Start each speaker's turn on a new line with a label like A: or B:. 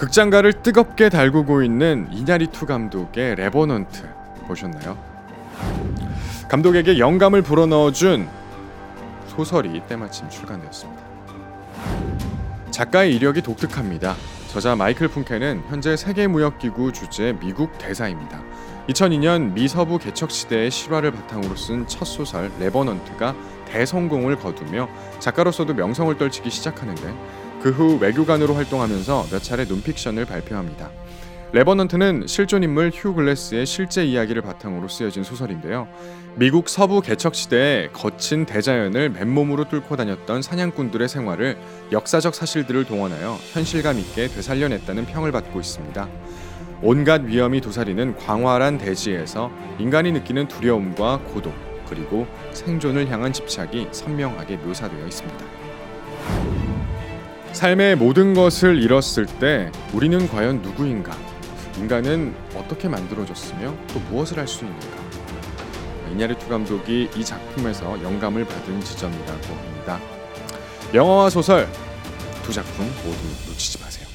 A: 극장가를 뜨겁게 달구고 있는 이냐리투 감독의 레버넌트 보셨나요? 감독에게 영감을 불어넣어준 소설이 때마침 출간되었습니다. 작가의 이력이 독특합니다. 저자 마이클 푼케는 현재 세계무역기구 주재 미국 대사입니다. 2002년 미 서부 개척 시대의 실화를 바탕으로 쓴 첫 소설 레버넌트가 대성공을 거두며 작가로서도 명성을 떨치기 시작하는데 그 후 외교관으로 활동하면서 몇 차례 논픽션을 발표합니다. 레버넌트는 실존 인물 휴 글래스의 실제 이야기를 바탕으로 쓰여진 소설인데요. 미국 서부 개척 시대에 거친 대자연을 맨몸으로 뚫고 다녔던 사냥꾼들의 생활을 역사적 사실들을 동원하여 현실감 있게 되살려냈다는 평을 받고 있습니다. 온갖 위험이 도사리는 광활한 대지에서 인간이 느끼는 두려움과 고독 그리고 생존을 향한 집착이 선명하게 묘사되어 있습니다. 삶의 모든 것을 잃었을 때 우리는 과연 누구인가? 인간은 어떻게 만들어졌으며 또 무엇을 할 수 있는가? 이냐르투 감독이 이 작품에서 영감을 받은 지점이라고 합니다. 영화와 소설 두 작품 모두 놓치지 마세요.